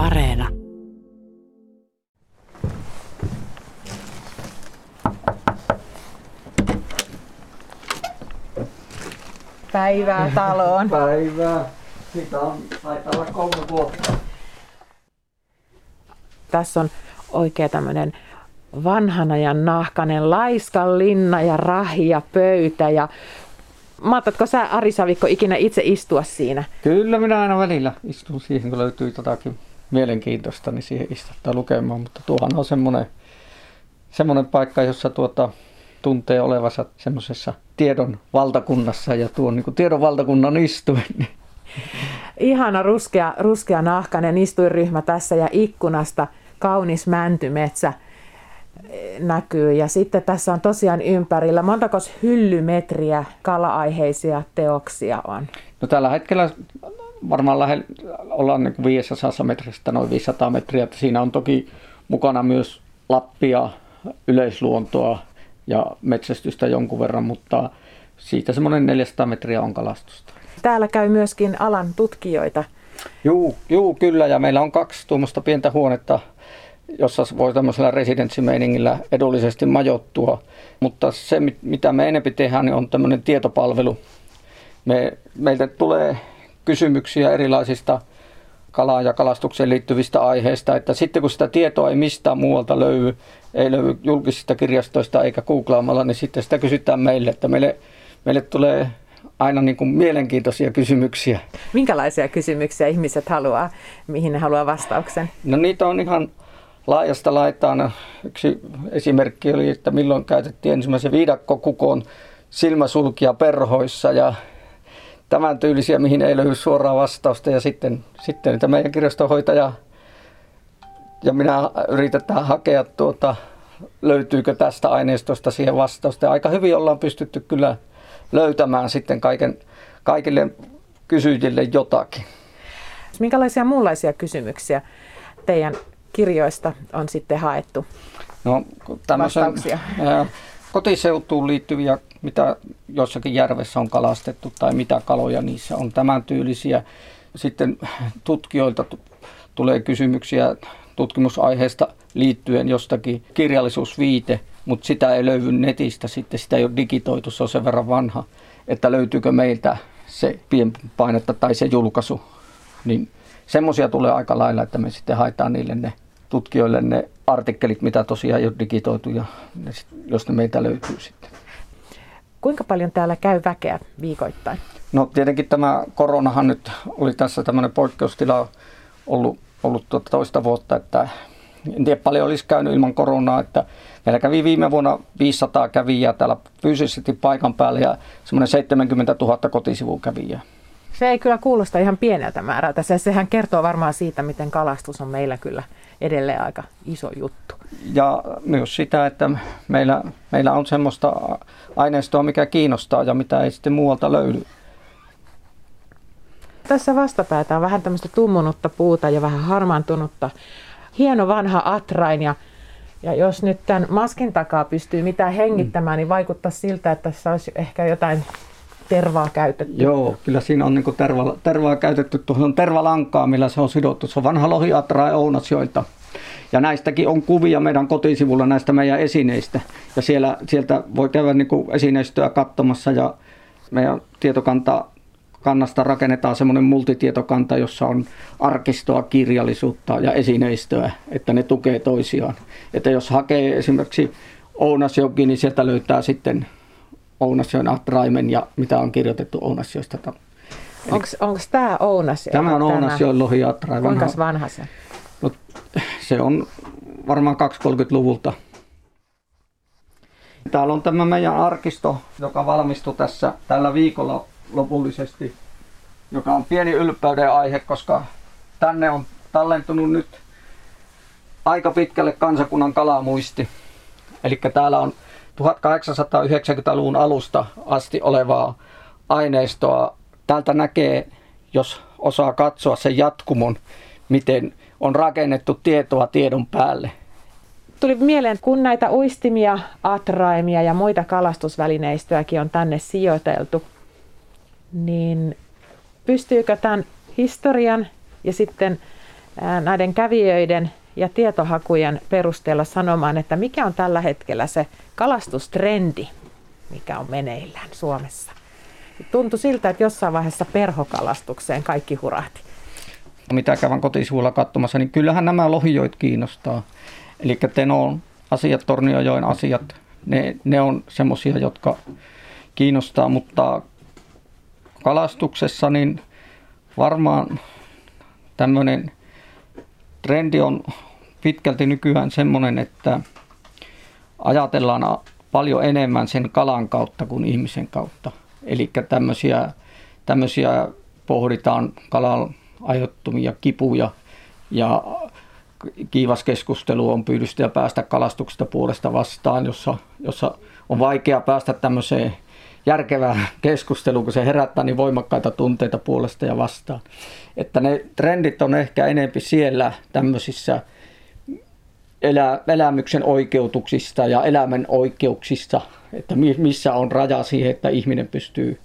Areena. Päivää taloon. Päivää. Siitä on, taitaa olla kolme vuotta. Tässä on oikein tämmöinen vanhan ajan nahkanen laiskan linna ja rahi ja pöytä ja Mahtatko sä Ari Savikko ikinä itse istua siinä? Kyllä minä aina välillä istun siihen, kun löytyy jotakin mielenkiintoista, niin siihen istuttaa lukemaan. Mutta tuohan on semmoinen, semmoinen paikka, jossa tuota, tuntee olevansa semmoisessa tiedon valtakunnassa ja tuon niin tiedon valtakunnan istuen. Niin Ihana ruskea, ruskea nahkainen istuinryhmä tässä ja ikkunasta kaunis mäntymetsä näkyy. Ja sitten tässä on tosiaan ympärillä, montakos hyllymetriä kala-aiheisia teoksia on? No tällä hetkellä varmaan lähellä, ollaan niin 500 metristä, noin 500 metriä. Siinä on toki mukana myös Lappia, yleisluontoa ja metsästystä jonkun verran, mutta siitä semmoinen 400 metriä on kalastusta. Täällä käy myöskin alan tutkijoita. Juu, juu kyllä, ja meillä on kaksi tuommoista pientä huonetta jossa voi tämmöisellä residenssimeiningillä edullisesti majoittua. Mutta se, mitä me enempi tehdään, niin on tämmöinen tietopalvelu. Me, meiltä tulee kysymyksiä erilaisista kalaan ja kalastukseen liittyvistä aiheista, että sitten kun sitä tietoa ei mistään muualta löydy, ei löydy julkisista kirjastoista eikä googlaamalla, niin sitten sitä kysytään meille, että meille, meille tulee aina niin kuin mielenkiintoisia kysymyksiä. Minkälaisia kysymyksiä ihmiset haluaa, mihin ne haluaa vastauksen? No niitä on ihan laajasta laitaan. Yksi esimerkki oli, että milloin käytettiin ensimmäisen viidakkokukon silmäsulkia perhoissa ja tämän tyylisiä, mihin ei löydy suoraa vastausta. Ja sitten, sitten että meidän kirjastonhoitaja ja minä yritetään hakea, tuota, löytyykö tästä aineistosta siihen vastausta. Ja aika hyvin ollaan pystytty kyllä löytämään sitten kaiken, kaikille kysyjille jotakin. Minkälaisia muunlaisia kysymyksiä teidän kirjoista on sitten haettu no? Ää, kotiseutuun liittyviä, mitä jossakin järvessä on kalastettu tai mitä kaloja niissä on, tämän tyylisiä. Sitten tutkijoilta tulee kysymyksiä tutkimusaiheesta liittyen jostakin kirjallisuusviite, mutta sitä ei löydy netistä, sitten sitä ei ole digitoitu, se on sen verran vanha, että löytyykö meiltä se pienpainetta tai se julkaisu, niin semmoisia tulee aika lailla, että me sitten haetaan niille ne tutkijoille ne artikkelit, mitä tosiaan ei ole digitoitu, ja ne jos ne meitä löytyy sitten. Kuinka paljon täällä käy väkeä viikoittain? No tietenkin tämä koronahan nyt oli tässä tämmöinen poikkeustila ollut, ollut tuota toista vuotta, että en tiedä paljon olisi käynyt ilman koronaa, että meillä kävi viime vuonna 500 kävijää täällä fyysisesti paikan päällä ja semmoinen 70 000 kotisivukävijää. Se ei kyllä kuulosta ihan pieneltä määrältä. Se, sehän kertoo varmaan siitä, miten kalastus on meillä kyllä edelleen aika iso juttu. Ja myös sitä, että meillä, meillä on semmoista aineistoa, mikä kiinnostaa ja mitä ei sitten muualta löydy. Tässä vastapäätä on vähän tämmöistä tummunutta puuta ja vähän harmaantunutta. Hieno vanha atrain ja, ja jos nyt tämän maskin takaa pystyy mitään hengittämään, niin vaikuttaa siltä, että tässä olisi ehkä jotain tervaa käytetty. Joo, kyllä siinä on niin terva, tervaa käytetty. Tuohon on tervalankaa, millä se on sidottu. Se on vanha lohiatra Ounasjoilta. Ja näistäkin on kuvia meidän kotisivulla näistä meidän esineistä. Ja siellä, sieltä voi käydä niin esineistöä katsomassa ja meidän tietokanta kannasta rakennetaan semmoinen multitietokanta, jossa on arkistoa, kirjallisuutta ja esineistöä, että ne tukee toisiaan. Että jos hakee esimerkiksi Ounasjoki, niin sieltä löytää sitten Ounasjoen Atraimen ja mitä on kirjoitettu Ounasjoista. Onko tämä Ounasjoen? Tämä on Ounasjoen lohi Atrain. Kuinka vanha se? No, se on varmaan 230-luvulta. Täällä on tämä meidän arkisto, joka valmistui tässä tällä viikolla lopullisesti, joka on pieni ylpeyden aihe, koska tänne on tallentunut nyt aika pitkälle kansakunnan kalamuisti. Eli täällä on 1890-luvun alusta asti olevaa aineistoa. Täältä näkee, jos osaa katsoa sen jatkumon, miten on rakennettu tietoa tiedon päälle. Tuli mieleen, kun näitä uistimia, atraimia ja muita kalastusvälineistöäkin on tänne sijoiteltu, niin pystyykö tämän historian ja sitten näiden kävijöiden ja tietohakujen perusteella sanomaan, että mikä on tällä hetkellä se kalastustrendi, mikä on meneillään Suomessa. Tuntui siltä, että jossain vaiheessa perhokalastukseen kaikki hurahti. Mitä kävän kotisivuilla katsomassa, niin kyllähän nämä lohijoit kiinnostaa. Eli Tenon asiat, Torniojoen asiat, ne, ne on semmoisia, jotka kiinnostaa, mutta kalastuksessa niin varmaan tämmöinen trendi on pitkälti nykyään semmoinen, että ajatellaan paljon enemmän sen kalan kautta kuin ihmisen kautta. Eli tämmöisiä, tämmöisiä pohditaan kalan aiheuttumia kipuja ja kiivas keskustelu on pyydystä ja päästä kalastuksesta puolesta vastaan, jossa, jossa on vaikea päästä tämmöiseen järkevään keskusteluun, kun se herättää niin voimakkaita tunteita puolesta ja vastaan. Että ne trendit on ehkä enempi siellä tämmöisissä elä, elämyksen oikeutuksista ja elämän oikeuksista, että missä on raja siihen, että ihminen pystyy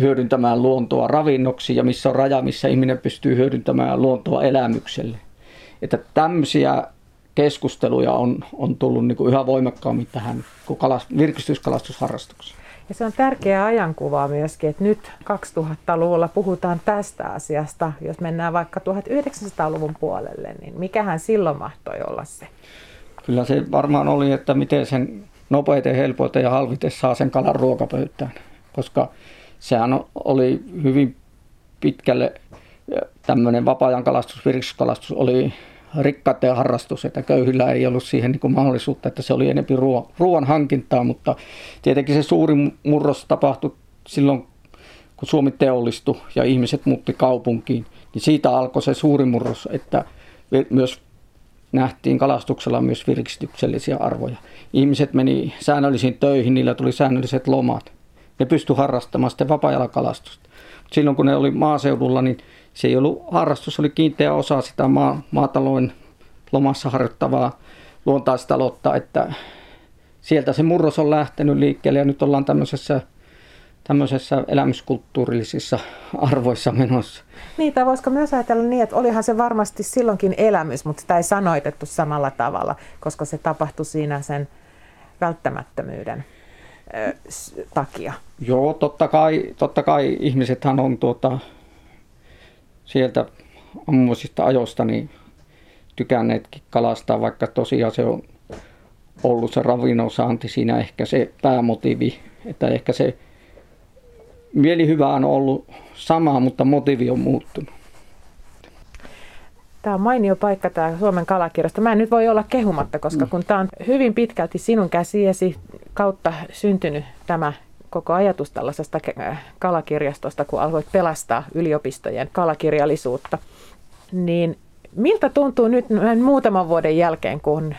hyödyntämään luontoa ravinnoksi ja missä on raja, missä ihminen pystyy hyödyntämään luontoa elämykselle. Että tämmöisiä keskusteluja on, on tullut niin kuin yhä voimakkaammin tähän virkistyskalastusharrastukseen. Ja se on tärkeä ajankuva myöskin, että nyt 2000-luvulla puhutaan tästä asiasta. Jos mennään vaikka 1900-luvun puolelle, niin mikähän silloin mahtoi olla se? Kyllä se varmaan oli, että miten sen nopeiten, helpoiten ja halviten saa sen kalan ruokapöytään. Koska sehän oli hyvin pitkälle tämmöinen vapaa-ajan kalastus, virkiskalastus oli rikkaiden harrastus, että köyhillä ei ollut siihen niin kuin mahdollisuutta, että se oli enemmän ruoan, ruoan hankintaa, mutta tietenkin se suuri murros tapahtui silloin, kun Suomi teollistui ja ihmiset muutti kaupunkiin, niin siitä alkoi se suuri murros, että myös nähtiin kalastuksella myös virkistyksellisiä arvoja. Ihmiset meni säännöllisiin töihin, niillä tuli säännölliset lomat. Ne pystyi harrastamaan sitten vapaa kalastusta. Silloin kun ne oli maaseudulla, niin se ei ollut harrastus, oli kiinteä osa sitä maa, maatalouden lomassa harjoittavaa luontaistaloutta, että sieltä se murros on lähtenyt liikkeelle ja nyt ollaan tämmöisessä, tämmöisessä elämyskulttuurillisissa arvoissa menossa. Niin, tai voisiko myös ajatella niin, että olihan se varmasti silloinkin elämys, mutta sitä ei sanoitettu samalla tavalla, koska se tapahtui siinä sen välttämättömyyden ö, takia. Joo, totta kai, totta kai ihmisethän on tuota, sieltä ammuisista ajoista niin tykänneetkin kalastaa, vaikka tosiaan se on ollut se ravinnosaanti siinä ehkä se päämotiivi, että ehkä se mielihyvä on ollut sama, mutta motiivi on muuttunut. Tämä on mainio paikka tämä Suomen kalakirjasto. Mä en nyt voi olla kehumatta, koska mm. kun tämä on hyvin pitkälti sinun käsiesi kautta syntynyt tämä koko ajatus tällaisesta kalakirjastosta, kun alkoit pelastaa yliopistojen kalakirjallisuutta. Niin miltä tuntuu nyt muutaman vuoden jälkeen, kun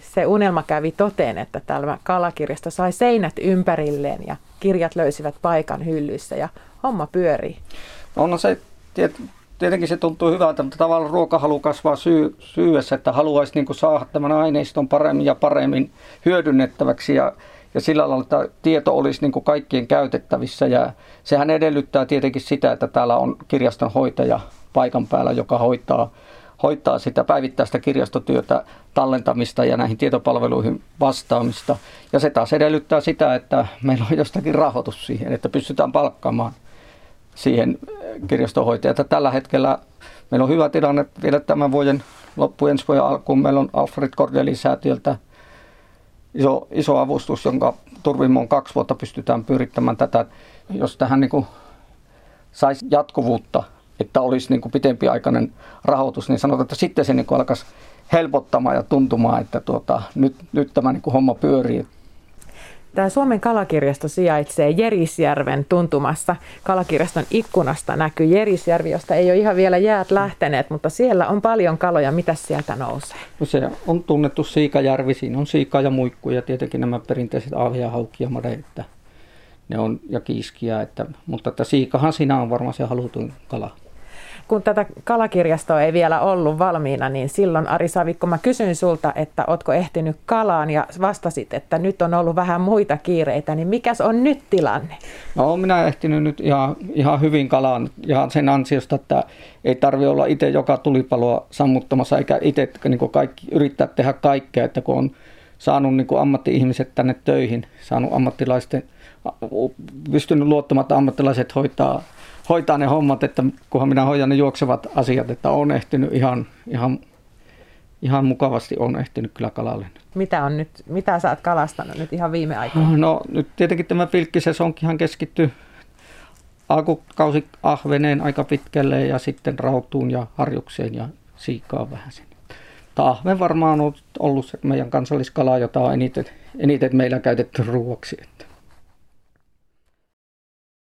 se unelma kävi toteen, että tämä kalakirjasto sai seinät ympärilleen ja kirjat löysivät paikan hyllyissä ja homma pyörii? No, no se, tietenkin se tuntuu hyvältä, mutta tavallaan ruokahalu kasvaa syy, syyessä, että haluaisi niin saada tämän aineiston paremmin ja paremmin hyödynnettäväksi ja ja sillä lailla, että tieto olisi niin kuin kaikkien käytettävissä. Ja sehän edellyttää tietenkin sitä, että täällä on kirjaston hoitaja paikan päällä, joka hoitaa, hoitaa sitä päivittäistä kirjastotyötä, tallentamista ja näihin tietopalveluihin vastaamista. Ja se taas edellyttää sitä, että meillä on jostakin rahoitus siihen, että pystytään palkkaamaan siihen kirjastonhoitajat. Tällä hetkellä meillä on hyvä tilanne vielä tämän vuoden loppu ensi vuoden alkuun. Meillä on Alfred Kordelin-säätiöltä iso, iso avustus, jonka turvimon kaksi vuotta pystytään pyrittämään tätä, jos tähän niin saisi jatkuvuutta, että olisi niin pitempiaikainen rahoitus, niin sanotaan, että sitten se niin alkaisi helpottamaan ja tuntumaan, että tuota, nyt, nyt tämä niin homma pyörii. Tämä Suomen kalakirjasto sijaitsee Jerisjärven tuntumassa. Kalakirjaston ikkunasta näkyy Jerisjärvi, josta ei ole ihan vielä jäät lähteneet, mutta siellä on paljon kaloja. Mitä sieltä nousee? No se on tunnettu Siikajärvi. Siinä on siika ja muikku ja tietenkin nämä perinteiset ahja, haukki ja made, että ne on, ja kiiskiä. Että, mutta että siikahan siinä on varmaan se halutun kala. Kun tätä kalakirjastoa ei vielä ollut valmiina, niin silloin Ari Savikko, mä kysyin sulta, että ootko ehtinyt kalaan ja vastasit, että nyt on ollut vähän muita kiireitä, niin mikäs on nyt tilanne? No minä ehtinyt nyt ihan, ihan hyvin kalaan ja sen ansiosta, että ei tarvi olla itse joka tulipaloa sammuttamassa eikä itse niin kaikki, yrittää tehdä kaikkea, että kun on saanut niin ammatti-ihmiset tänne töihin, saanut ammattilaisten, pystynyt luottamaan, että ammattilaiset hoitaa hoitaa ne hommat, että kunhan minä hoidan ne juoksevat asiat, että on ehtinyt ihan, ihan, ihan mukavasti on ehtinyt kyllä kalalle. Mitä, on nyt, mitä sä oot kalastanut nyt ihan viime aikoina? No nyt tietenkin tämä pilkkisesonkihan keskittyy alkukausi ahveneen aika pitkälle ja sitten rautuun ja harjukseen ja siikaan vähän sen. Ahven varmaan on ollut se meidän kansalliskala, jota on eniten, eniten meillä käytetty ruoksi.